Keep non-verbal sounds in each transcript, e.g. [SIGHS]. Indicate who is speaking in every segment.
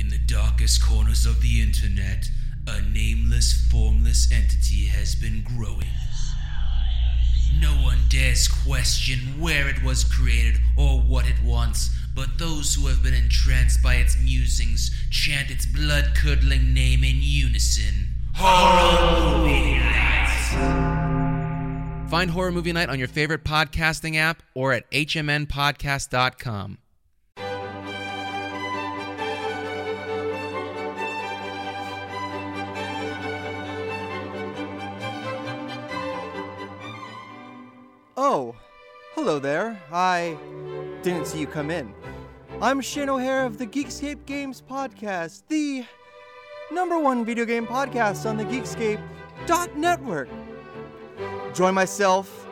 Speaker 1: In the darkest corners of the internet, a nameless, formless entity has been growing. No one dares question where it was created or what it wants, but those who have been entranced by its musings chant its blood curdling name in unison Horror Movie Night!
Speaker 2: Find Horror Movie Night on your favorite podcasting app or at hmnpodcast.com.
Speaker 3: Oh, hello there. I didn't see you come in. I'm Shane O'Hare of the Geekscape Games Podcast, the number one video game podcast on the Geekscape network. Join myself,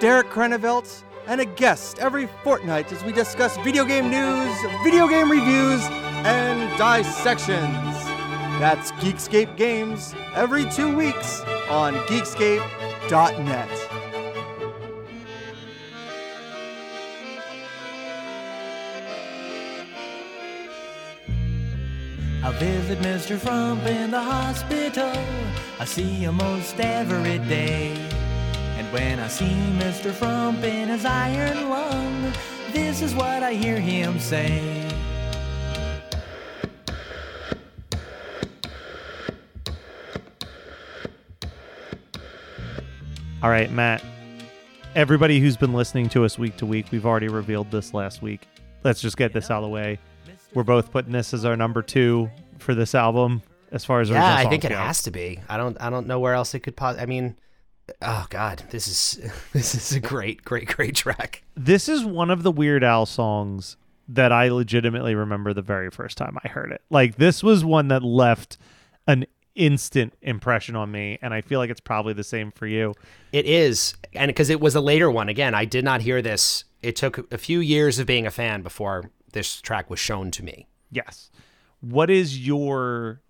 Speaker 3: Derek Krenevelt, and a guest every fortnight as we discuss video game news, video game reviews, and dissections. That's Geekscape Games every two weeks on Geekscape.net.
Speaker 4: visit Mr. Frump in the hospital. I see him most every day. And when I see Mr. Frump in his iron lung, this is what I hear him say.
Speaker 5: All right, Matt. Everybody who's been listening to us week to week, we've already revealed this last week. Let's just get this out of the way. We're both putting this as our number two for this album as far as
Speaker 6: yeah,
Speaker 5: original
Speaker 6: I think it
Speaker 5: go.
Speaker 6: has to be. I don't. I don't know where else it could. Pos- I mean, oh god, this is [LAUGHS] this is a great, great, great track.
Speaker 5: This is one of the Weird Al songs that I legitimately remember the very first time I heard it. Like this was one that left an instant impression on me, and I feel like it's probably the same for you.
Speaker 6: It is, and because it was a later one. Again, I did not hear this. It took a few years of being a fan before this track was shown to me.
Speaker 5: Yes. What is your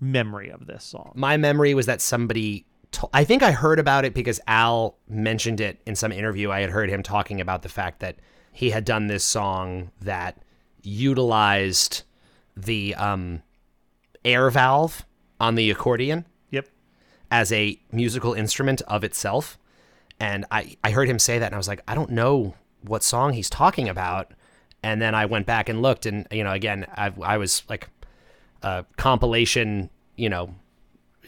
Speaker 5: memory of this song?
Speaker 6: My memory was that somebody. To- I think I heard about it because Al mentioned it in some interview. I had heard him talking about the fact that he had done this song that utilized the um, air valve on the accordion
Speaker 5: Yep.
Speaker 6: as a musical instrument of itself. And I, I heard him say that, and I was like, I don't know what song he's talking about. And then I went back and looked, and you know, again, I, I was like a compilation, you know,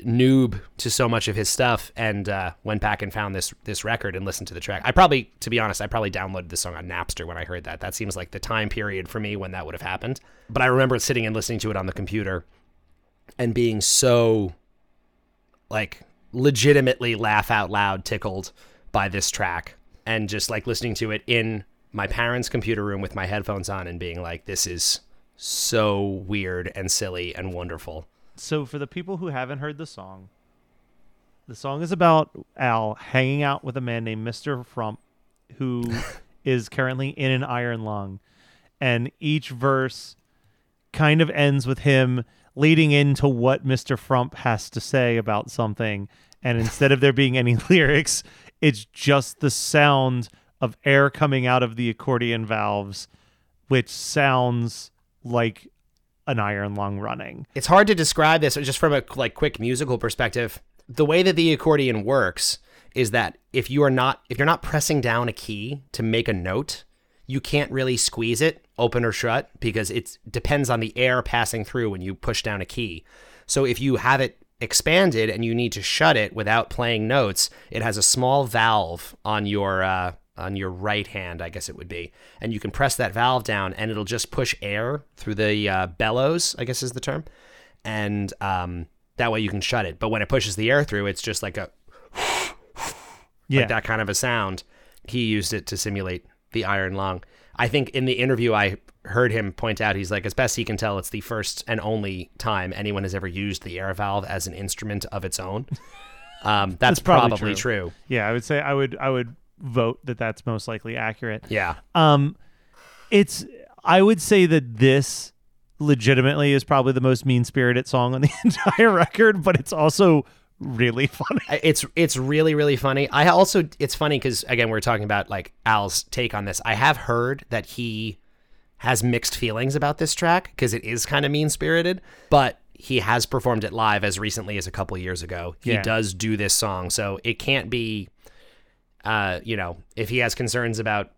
Speaker 6: noob to so much of his stuff, and uh, went back and found this this record and listened to the track. I probably, to be honest, I probably downloaded the song on Napster when I heard that. That seems like the time period for me when that would have happened. But I remember sitting and listening to it on the computer, and being so like legitimately laugh out loud tickled by this track and just like listening to it in my parents' computer room with my headphones on and being like this is so weird and silly and wonderful.
Speaker 5: So for the people who haven't heard the song, the song is about Al hanging out with a man named Mr. Frump who [LAUGHS] is currently in an iron lung. And each verse kind of ends with him leading into what Mr. Frump has to say about something. And instead of there being any [LAUGHS] lyrics, it's just the sound of air coming out of the accordion valves, which sounds like an iron lung running.
Speaker 6: It's hard to describe this just from a like quick musical perspective. The way that the accordion works is that if you are not if you're not pressing down a key to make a note, you can't really squeeze it open or shut because it depends on the air passing through when you push down a key. So if you have it expanded and you need to shut it without playing notes, it has a small valve on your uh, on your right hand, I guess it would be, and you can press that valve down, and it'll just push air through the uh, bellows, I guess is the term, and um, that way you can shut it. But when it pushes the air through, it's just like a
Speaker 5: Yeah.
Speaker 6: like that kind of a sound. He used it to simulate the iron lung. I think in the interview I heard him point out he's like as best he can tell it's the first and only time anyone has ever used the air valve as an instrument of its own. [LAUGHS] Um, that's,
Speaker 5: That's probably
Speaker 6: probably,
Speaker 5: true.
Speaker 6: true.
Speaker 5: Yeah, I would say I would I would vote that that's most likely accurate.
Speaker 6: Yeah.
Speaker 5: Um, it's I would say that this legitimately is probably the most mean spirited song on the [LAUGHS] entire record, but it's also really funny.
Speaker 6: It's it's really really funny. I also it's funny because again we're talking about like Al's take on this. I have heard that he has mixed feelings about this track because it is kind of mean spirited, but he has performed it live as recently as a couple years ago. He
Speaker 5: Yeah.
Speaker 6: does do this song, so it can't be. Uh, you know, if he has concerns about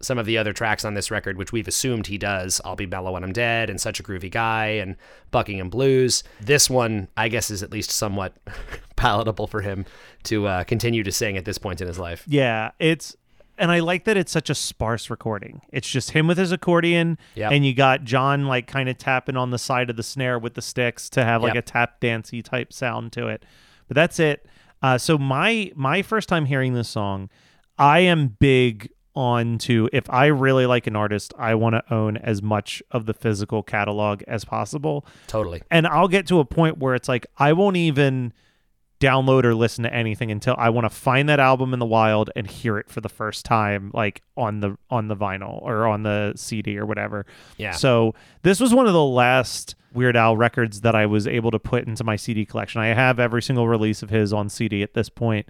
Speaker 6: some of the other tracks on this record, which we've assumed he does, I'll Be Mellow When I'm Dead and Such a Groovy Guy and Buckingham Blues. This one, I guess, is at least somewhat [LAUGHS] palatable for him to uh, continue to sing at this point in his life.
Speaker 5: Yeah, it's and I like that it's such a sparse recording. It's just him with his accordion,
Speaker 6: Yep.
Speaker 5: and you got Jon like kind of tapping on the side of the snare with the sticks to have like
Speaker 6: Yep.
Speaker 5: a tap dancey type sound to it. But that's it. Uh, so my my first time hearing this song, I am big on to if I really like an artist, I want to own as much of the physical catalog as possible
Speaker 6: Totally.
Speaker 5: and I'll get to a point where it's like I won't even download or listen to anything until I want to find that album in the wild and hear it for the first time like on the on the vinyl or on the CD or whatever.
Speaker 6: Yeah.
Speaker 5: So this was one of the last Weird Al records that I was able to put into my CD collection. I have every single release of his on CD at this point.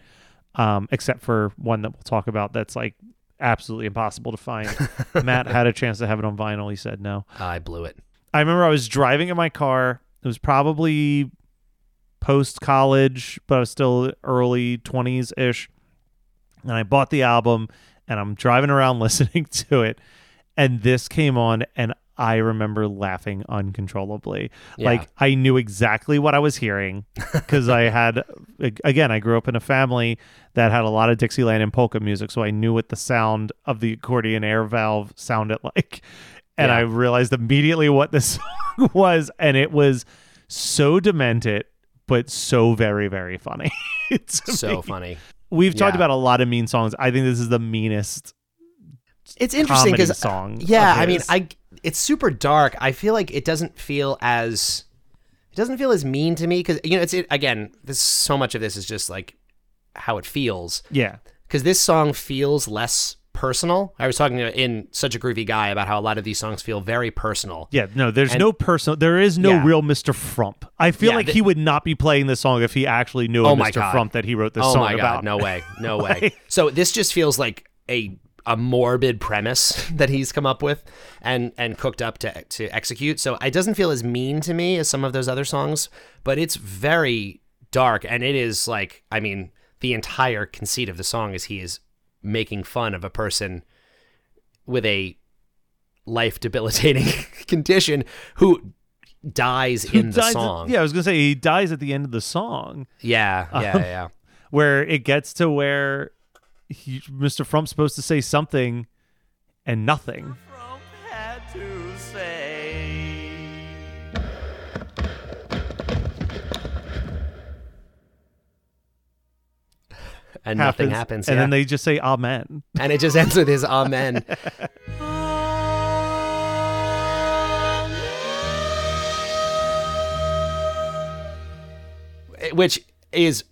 Speaker 5: Um, except for one that we'll talk about that's like absolutely impossible to find. [LAUGHS] Matt had a chance to have it on vinyl. He said no.
Speaker 6: I blew it.
Speaker 5: I remember I was driving in my car. It was probably post college, but I was still early 20s ish. And I bought the album and I'm driving around [LAUGHS] listening to it. And this came on, and I remember laughing uncontrollably.
Speaker 6: Yeah.
Speaker 5: Like, I knew exactly what I was hearing [LAUGHS] because I had, again, I grew up in a family that had a lot of Dixieland and polka music. So I knew what the sound of the accordion air valve sounded like. And
Speaker 6: Yeah.
Speaker 5: I realized immediately what this [LAUGHS] was. And it was so demented, but so very, very funny. [LAUGHS] it's
Speaker 6: So
Speaker 5: amazing.
Speaker 6: funny.
Speaker 5: We've talked
Speaker 6: Yeah.
Speaker 5: about a lot of mean songs. I think this is the meanest
Speaker 6: It's interesting because uh,
Speaker 5: song.
Speaker 6: yeah, I mean. I it's super dark. I feel like it doesn't feel as it doesn't feel as mean to me because you know it's it, again. This so much of this is just like how it feels
Speaker 5: yeah,
Speaker 6: because this song feels less personal. I was talking to, in such a groovy guy about how a lot of these songs feel very personal.
Speaker 5: yeah. No, there's
Speaker 6: And-
Speaker 5: no personal. There is no
Speaker 6: Yeah.
Speaker 5: real Mr. Frump. I feel
Speaker 6: Yeah,
Speaker 5: like
Speaker 6: th-
Speaker 5: he would not be playing this song if he actually knew
Speaker 6: Oh
Speaker 5: a Mr.
Speaker 6: God.
Speaker 5: Frump that he wrote this
Speaker 6: oh
Speaker 5: song
Speaker 6: my god,
Speaker 5: about.
Speaker 6: no way, no [LAUGHS] way. So this just feels like a a morbid premise [LAUGHS] that he's come up with and and cooked up to to execute. So it doesn't feel as mean to me as some of those other songs, but it's very dark and it is like I mean the entire conceit of the song is he is making fun of a person with a life debilitating [LAUGHS] condition who dies
Speaker 5: Who
Speaker 6: in the
Speaker 5: dies at-
Speaker 6: song.
Speaker 5: yeah, I was gonna say he dies at the end of the song,
Speaker 6: yeah, yeah, yeah. yeah.
Speaker 5: where it gets to where he, Mr. Frump's supposed to say something and nothing.
Speaker 4: Frump had to say.
Speaker 6: and nothing happens.
Speaker 5: and
Speaker 6: yeah.
Speaker 5: then they just say Amen.
Speaker 6: and it just ends with his amen. [LAUGHS] Which is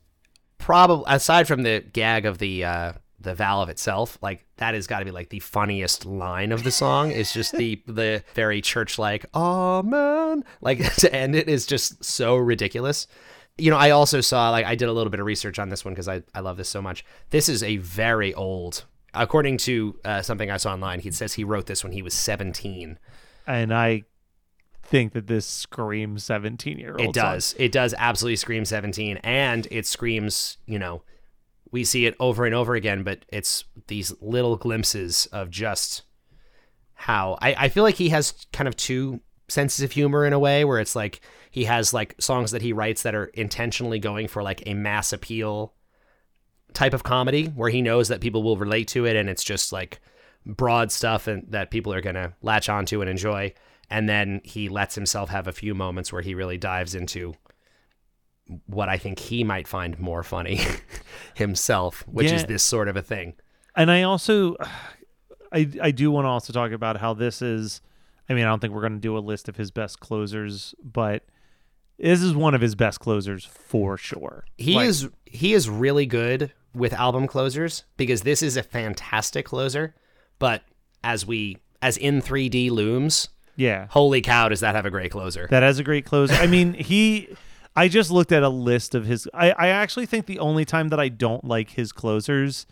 Speaker 6: probably aside from the gag of the uh, the valve itself, like that has got to be like the funniest line of the song. It's just the [LAUGHS] the very church like amen, like [LAUGHS] to end it is just so ridiculous. You know, I also saw like I did a little bit of research on this one because I I love this so much. This is a very old. According to uh, something I saw online, he says he wrote this when he was 17.
Speaker 5: And I think that this screams 17 year old.
Speaker 6: It does. It does absolutely scream 17 and it screams, you know, we see it over and over again, but it's these little glimpses of just how I, I feel like he has kind of two senses of humor in a way where it's like he has like songs that he writes that are intentionally going for like a mass appeal type of comedy where he knows that people will relate to it and it's just like broad stuff and that people are going to latch onto and enjoy. And then he lets himself have a few moments where he really dives into what I think he might find more funny [LAUGHS] himself, which is this sort of a thing.
Speaker 5: and I also, [SIGHS] I I do want to also talk about how this is I mean, I don't think we're going to do a list of his best closers, but this is one of his best closers for sure.
Speaker 6: He
Speaker 5: Like,
Speaker 6: is he is really good with album closers because this is a fantastic closer. But as we as in 3D looms,
Speaker 5: yeah.
Speaker 6: holy cow, does that have a great closer?
Speaker 5: That has a great closer. I mean, he. I just looked at a list of his. I, I actually think the only time that I don't like his closers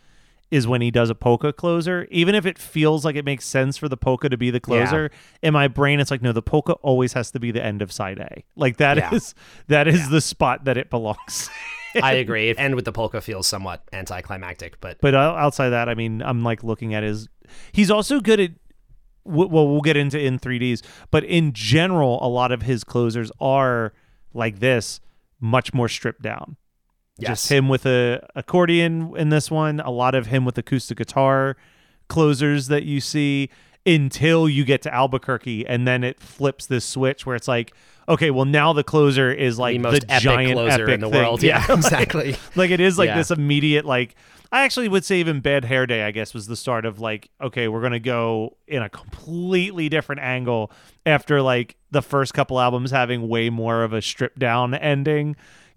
Speaker 5: is when he does a polka closer. Even if it feels like it makes sense for the polka to be the closer, in my brain it's like no, the polka always has to be the end of side A. Like that is
Speaker 6: Yeah.
Speaker 5: that is the spot that it belongs. [LAUGHS]
Speaker 6: I agree. And with the polka feels somewhat anticlimactic, but
Speaker 5: But o- outside that, I mean, I'm like looking at his. He's also good at. Well, we'll get into in 3ds, but in general, a lot of his closers are like this, much more stripped down.
Speaker 6: yes.
Speaker 5: Just him with a accordion in this one, a lot of him with acoustic guitar closers that you see until you get to Albuquerque, and then it flips this switch where it's like, okay, well now the closer is like
Speaker 6: the most epic
Speaker 5: giant
Speaker 6: closer
Speaker 5: epic
Speaker 6: in the
Speaker 5: thing.
Speaker 6: world. Yeah, [LAUGHS] exactly. [LAUGHS]
Speaker 5: like it is like
Speaker 6: Yeah.
Speaker 5: this immediate like I actually would say even Bad Hair Day I guess was the start of like okay we're gonna go in a completely different angle after like the first couple albums having way more of a stripped down ending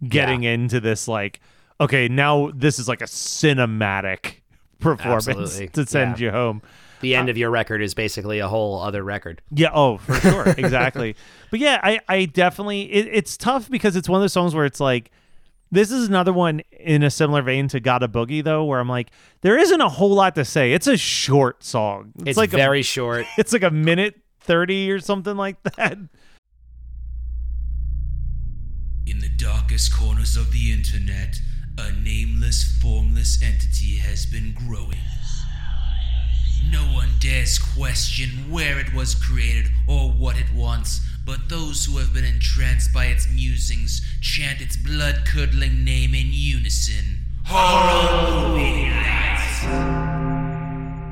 Speaker 5: getting into this like okay now this is like a cinematic [LAUGHS] performance
Speaker 6: Absolutely.
Speaker 5: to send
Speaker 6: Yeah.
Speaker 5: you home
Speaker 6: the end uh, of your record is basically a whole other record.
Speaker 5: yeah, oh, for [LAUGHS] sure. exactly. But yeah, I, I definitely it, it's tough because it's one of those songs where it's like this is another one in a similar vein to Gotta Boogie though, where I'm like, there isn't a whole lot to say. It's a short song. It's,
Speaker 6: It's,
Speaker 5: like
Speaker 6: very
Speaker 5: a,
Speaker 6: short. [LAUGHS]
Speaker 5: it's like a minute thirty or something like that.
Speaker 1: In the darkest corners of the internet, a nameless, formless entity has been growing. No one dares question where it was created or what it wants, but those who have been entranced by its musings chant its blood curdling name in unison. Horror Movie Night!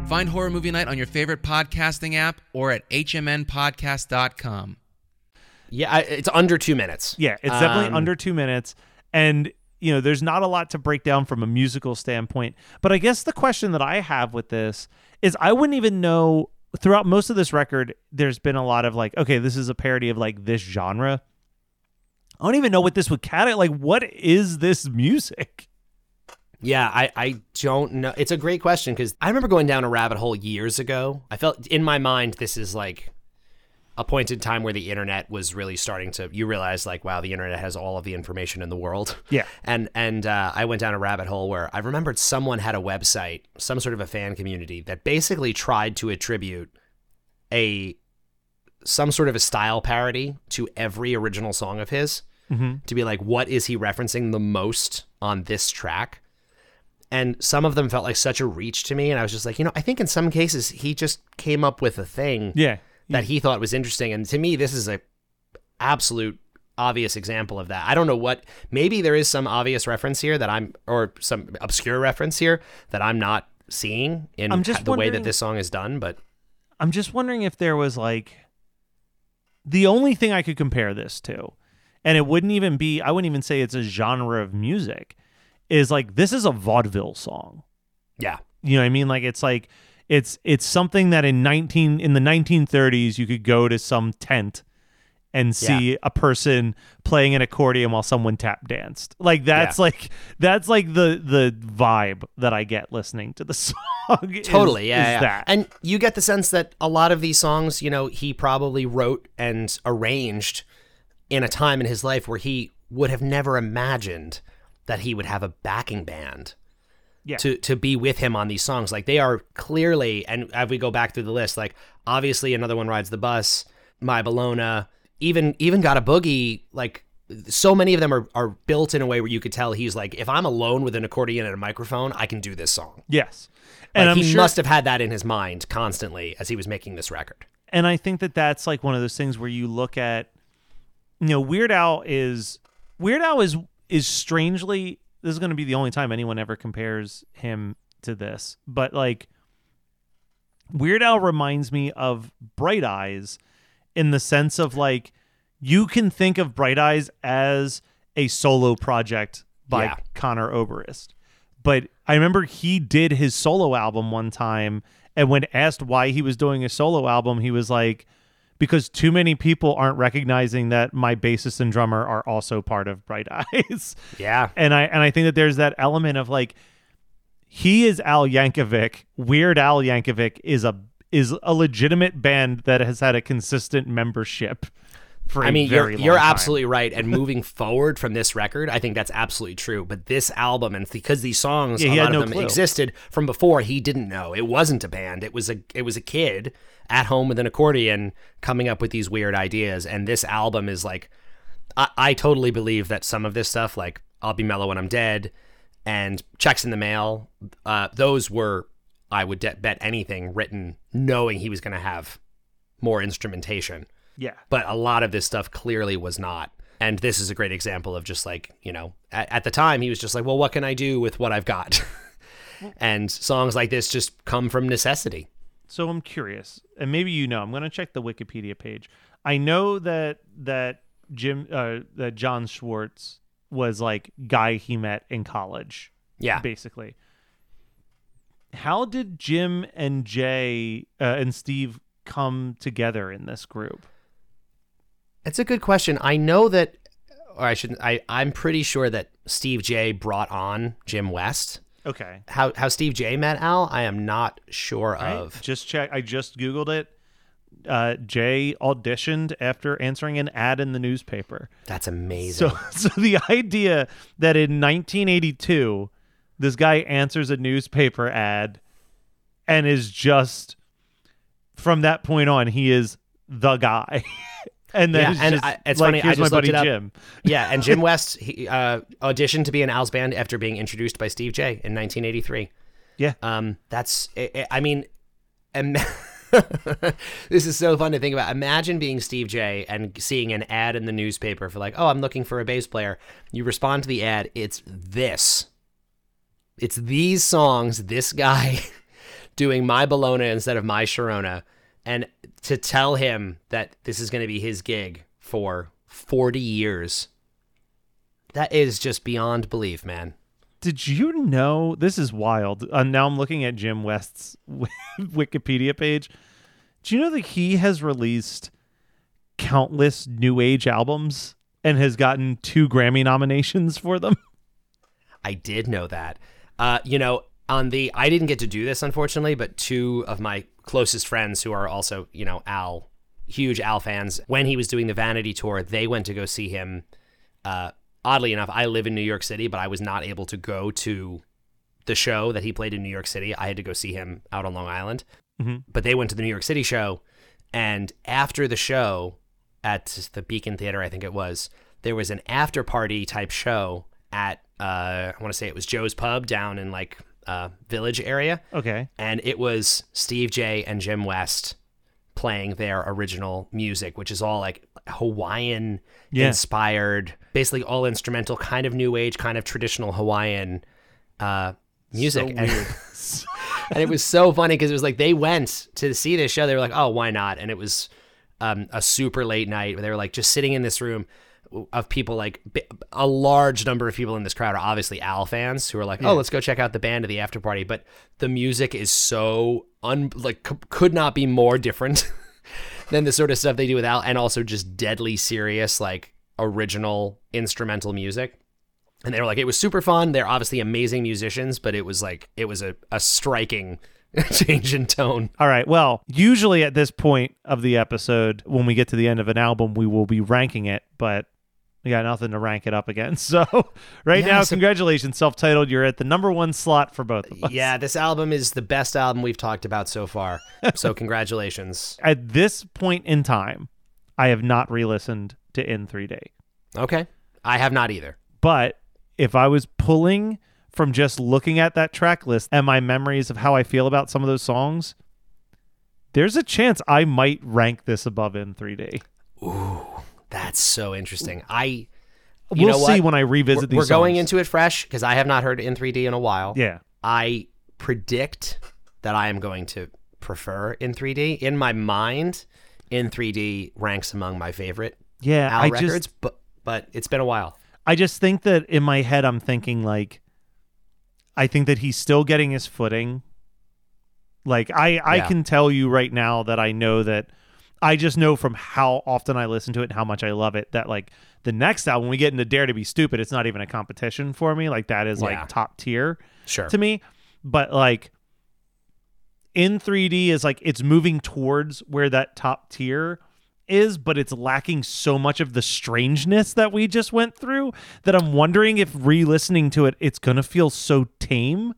Speaker 2: Find Horror Movie Night on your favorite podcasting app or at hmnpodcast.com.
Speaker 6: Yeah, I- it's under two minutes.
Speaker 5: Yeah, it's definitely
Speaker 6: Um,
Speaker 5: under two minutes. And, you know, there's not a lot to break down from a musical standpoint. But I guess the question that I have with this is I wouldn't even know throughout most of this record, there's been a lot of like, okay, this is a parody of like this genre. I don't even know what this would cat like what is this music?
Speaker 6: Yeah, I, I don't know. It's a great question because I remember going down a rabbit hole years ago. I felt in my mind this is like a point in time where the internet was really starting to. You realize like, wow, the internet has all of the information in the world.
Speaker 5: Yeah.
Speaker 6: And and uh, I went down a rabbit hole where I remembered someone had a website, some sort of a fan community that basically tried to attribute a some sort of a style parody to every original song of his to be like, what is he referencing the most on this track? And some of them felt like such a reach to me. And I was just like, you know, I think in some cases he just came up with a thing
Speaker 5: Yeah.
Speaker 6: That he thought was interesting. And to me, this is a absolute obvious example of that. I don't know what, maybe there is some obvious reference here that I'm, or some obscure reference here that I'm not seeing in
Speaker 5: I'm just
Speaker 6: the way that this song is done. But
Speaker 5: I'm just wondering if there was like the only thing I could compare this to, and it wouldn't even be, I wouldn't even say it's a genre of music, is like this is a vaudeville song.
Speaker 6: yeah,
Speaker 5: You know what I mean? Like it's like it's it's something that in 19 in the 1930s you could go to some tent and see a person playing an accordion while someone tap danced. Like that's
Speaker 6: Yeah.
Speaker 5: like that's like the the vibe that I get listening to the [LAUGHS] song. is-
Speaker 6: Totally, yeah,
Speaker 5: is
Speaker 6: yeah.
Speaker 5: that.
Speaker 6: And you get the sense that a lot of these songs, you know, he probably wrote and arranged in a time in his life where he would have never imagined that he would have a backing band
Speaker 5: Yeah.
Speaker 6: to to be with him on these songs. Like they are clearly, and as we go back through the list, like obviously another one rides the bus, My Bologna, even even Gotta Boogie. Like so many of them are are built in a way where you could tell he's like, if I'm alone with an accordion and a microphone, I can do this song.
Speaker 5: yes. And I'm
Speaker 6: he
Speaker 5: sure
Speaker 6: must have had that in his mind constantly as he was making this record.
Speaker 5: and I think that that's like one of those things where you look at, you know, Weird Al is Weird Al is is strangely this is going to be the only time anyone ever compares him to this, but like Weird Al reminds me of Bright Eyes in the sense of like you can think of Bright Eyes as a solo project by
Speaker 6: Yeah.
Speaker 5: Conor Oberst. But I remember he did his solo album one time and when asked why he was doing a solo album, he was like because too many people aren't recognizing that my bassist and drummer are also part of Bright [LAUGHS] Eyes.
Speaker 6: Yeah.
Speaker 5: and I and I think that there's that element of like he is Al Yankovic. Weird Al Yankovic is a is a legitimate band that has had a consistent membership for
Speaker 6: I mean, you're you're absolutely right. And moving [LAUGHS] forward from this record, I think that's absolutely true. But this album, and because these songs,
Speaker 5: Yeah,
Speaker 6: a lot of
Speaker 5: no
Speaker 6: them
Speaker 5: clue.
Speaker 6: existed from before, he didn't know. It wasn't a band. It was a it was a kid at home with an accordion coming up with these weird ideas. And this album is like, I, I totally believe that some of this stuff, like "I'll Be Mellow When I'm Dead" and "Checks in the Mail," uh, those were, I would de- bet anything, written knowing he was going to have more instrumentation
Speaker 5: yeah.
Speaker 6: but a lot of this stuff clearly was not. And this is a great example of just like, you know, at, at the time he was just like, well, what can I do with what I've got? [LAUGHS] and songs like this just come from necessity.
Speaker 5: So I'm curious, and maybe you know. I'm going to check the Wikipedia page. I know that that Jim uh, that Jon Schwartz was like guy he met in college.
Speaker 6: Yeah.
Speaker 5: basically. How did Jim and Jay uh, and Steve come together in this group?
Speaker 6: It's a good question. I know that, or I shouldn't, I, I'm pretty sure that Steve Jay brought on Jim West.
Speaker 5: Okay.
Speaker 6: How, how Steve Jay met Al, I am not sure
Speaker 5: Right?
Speaker 6: of.
Speaker 5: Just check. I just googled it. Uh, Jay auditioned after answering an ad in the newspaper.
Speaker 6: That's amazing.
Speaker 5: So, [LAUGHS] so the idea that in 1982, this guy answers a newspaper ad, and is just from that point on, he is the guy. [LAUGHS] and then
Speaker 6: Yeah,
Speaker 5: it's
Speaker 6: and
Speaker 5: just
Speaker 6: I- it's
Speaker 5: like,
Speaker 6: funny, I
Speaker 5: Here's
Speaker 6: just
Speaker 5: my buddy
Speaker 6: it up.
Speaker 5: Jim. [LAUGHS]
Speaker 6: yeah, and Jim [LAUGHS] West he, uh, auditioned to be in Al's band after being introduced by Steve Jay in 1983.
Speaker 5: Yeah.
Speaker 6: Um, that's I, I- I mean, [LAUGHS] this is so fun to think about. Imagine being Steve Jay and seeing an ad in the newspaper for like, oh, I'm looking for a bass player. You respond to the ad. It's this. It's these songs. This guy doing my Bologna instead of my Sharona, and to tell him that this is going to be his gig for 40 years. That is just beyond belief, man.
Speaker 5: Did you know this is wild? Uh, now I'm looking at Jim West's [LAUGHS] Wikipedia page. Do you know that he has released countless new age albums and has gotten two Grammy nominations for them?
Speaker 6: I did know that. Uh, you know, on the I didn't get to do this unfortunately, but two of my closest friends who are also, you know, Al, huge Al fans, when he was doing the Vanity tour, they went to go see him. Uh, oddly enough, I live in New York City, but I was not able to go to the show that he played in New York City. I had to go see him out on Long Island.
Speaker 5: Mhm.
Speaker 6: But they went to the New York City show, and after the show at the Beacon Theater, I think it was, there was an after party type show at uh, I want to say it was Joe's Pub down in like uh, Village area,
Speaker 5: Okay.
Speaker 6: and it was Steve Jay and Jim West playing their original music, which is all like Hawaiian
Speaker 5: Yeah.
Speaker 6: inspired, basically all instrumental, kind of new age, kind of traditional Hawaiian uh, music.
Speaker 5: So
Speaker 6: and, [LAUGHS] and it was so funny because it was like they went to see this show. They were like, "Oh, why not?" And it was um, a super late night. Where they were like just sitting in this room of people like a large number of people in this crowd are obviously Al fans who are like, "Oh, let's go check out the band at the after party." But the music is so un like c- could not be more different [LAUGHS] than the sort of stuff they do with Al, and also just deadly serious like original instrumental music. And they were like, it was super fun. They're obviously amazing musicians, but it was like it was a, a striking [LAUGHS] change in tone.
Speaker 5: All right. Well, usually at this point of the episode, when we get to the end of an album, we will be ranking it, but we got nothing to rank it up against. [LAUGHS] So, right
Speaker 6: Yeah,
Speaker 5: now,
Speaker 6: so-
Speaker 5: congratulations, self titled. You're at the number one slot for both of us.
Speaker 6: Yeah, this album is the best album we've talked about so far. [LAUGHS] So congratulations.
Speaker 5: At this point in time, I have not re listened to In 3D.
Speaker 6: Okay. I have not either.
Speaker 5: But if I was pulling from just looking at that track list and my memories of how I feel about some of those songs, there's a chance I might rank this above in 3D.
Speaker 6: That's so interesting. I you
Speaker 5: We'll
Speaker 6: know
Speaker 5: see
Speaker 6: what?
Speaker 5: when I revisit
Speaker 6: we're,
Speaker 5: these.
Speaker 6: we're going into it fresh because I have not heard in 3D in a while.
Speaker 5: Yeah.
Speaker 6: I predict that I am going to prefer in 3D. In my mind, in 3D ranks among my favorite
Speaker 5: Yeah.
Speaker 6: Al
Speaker 5: I
Speaker 6: records,
Speaker 5: just
Speaker 6: but but it's been a while.
Speaker 5: I just think that in my head I'm thinking like I think that he's still getting his footing. Like I I
Speaker 6: Yeah.
Speaker 5: can tell you right now that I know that I just know from how often I listen to it and how much I love it that like the next album we get into Dare to Be Stupid, it's not even a competition for me. Like that is
Speaker 6: Yeah.
Speaker 5: like top tier
Speaker 6: Sure.
Speaker 5: to me. But like in 3D is like it's moving towards where that top tier is, but it's lacking so much of the strangeness that we just went through that I'm wondering if re-listening to it, it's gonna feel so tame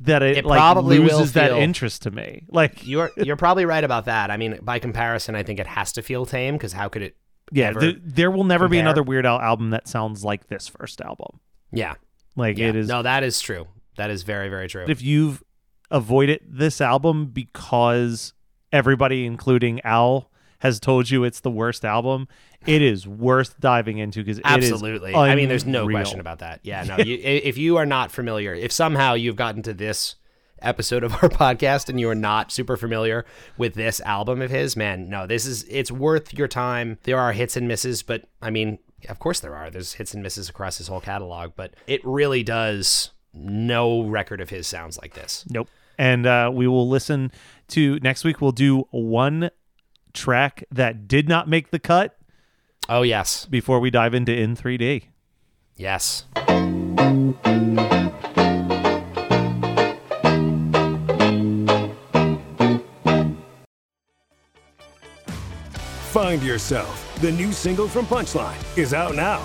Speaker 5: that it,
Speaker 6: It
Speaker 5: like
Speaker 6: probably
Speaker 5: loses that
Speaker 6: feel-
Speaker 5: interest to me. Like
Speaker 6: You're you're probably right about that. I mean, by comparison, I think it has to feel tame because how could it?
Speaker 5: yeah, th- there will never be another Weird Al album that sounds like this first album.
Speaker 6: Yeah,
Speaker 5: Like
Speaker 6: yeah.
Speaker 5: it is
Speaker 6: No, that is true. That is very very true.
Speaker 5: if you've avoided this album because everybody, including Al, has told you it's the worst album, it is worth diving into because
Speaker 6: Absolutely. I mean, there's no question about that. Yeah, no. You, if you are not familiar, if somehow you've gotten to this episode of [LAUGHS] our podcast and you are not super familiar with this album of his, man, no, this is it's worth your time. There are hits and misses, but I mean, of course there are. There's hits and misses across his whole catalog, but it really does. No record of his sounds like this.
Speaker 5: Nope. And uh, we will listen to next week. We'll do one track that did not make the cut
Speaker 6: Oh yes,
Speaker 5: before we dive into in 3D.
Speaker 6: yes.
Speaker 7: Find Yourself, the new single from Punchline, is out now.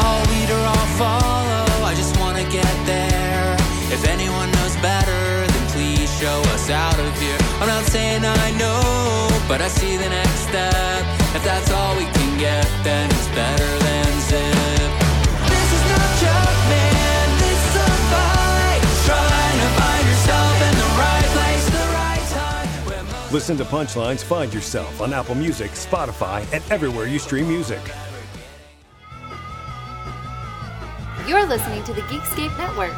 Speaker 4: All lead or I'll follow. I just wanna get there. If anyone knows better, then please show us out of here. I'm not saying I know, but I see the next step. If that's all we can get, then it's better than zip. This is no joke, man. This is a fight. Trying to find yourself in the right place, the right time. Most
Speaker 7: Listen to Punchline's Find Yourself on Apple Music, Spotify, and everywhere you stream music.
Speaker 8: You're listening to the Geekscape Network.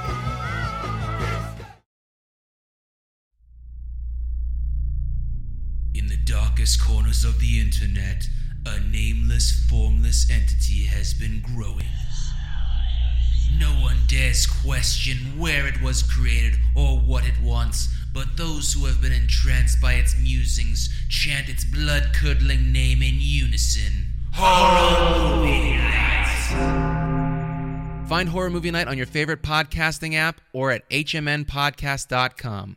Speaker 1: Darkest corners of the internet, a nameless, formless entity has been growing. No one dares question where it was created or what it wants, but those who have been entranced by its musings chant its blood curdling name in unison. Horror Movie Night!
Speaker 2: Find Horror Movie Night on your favorite podcasting app or at hmnpodcast.com.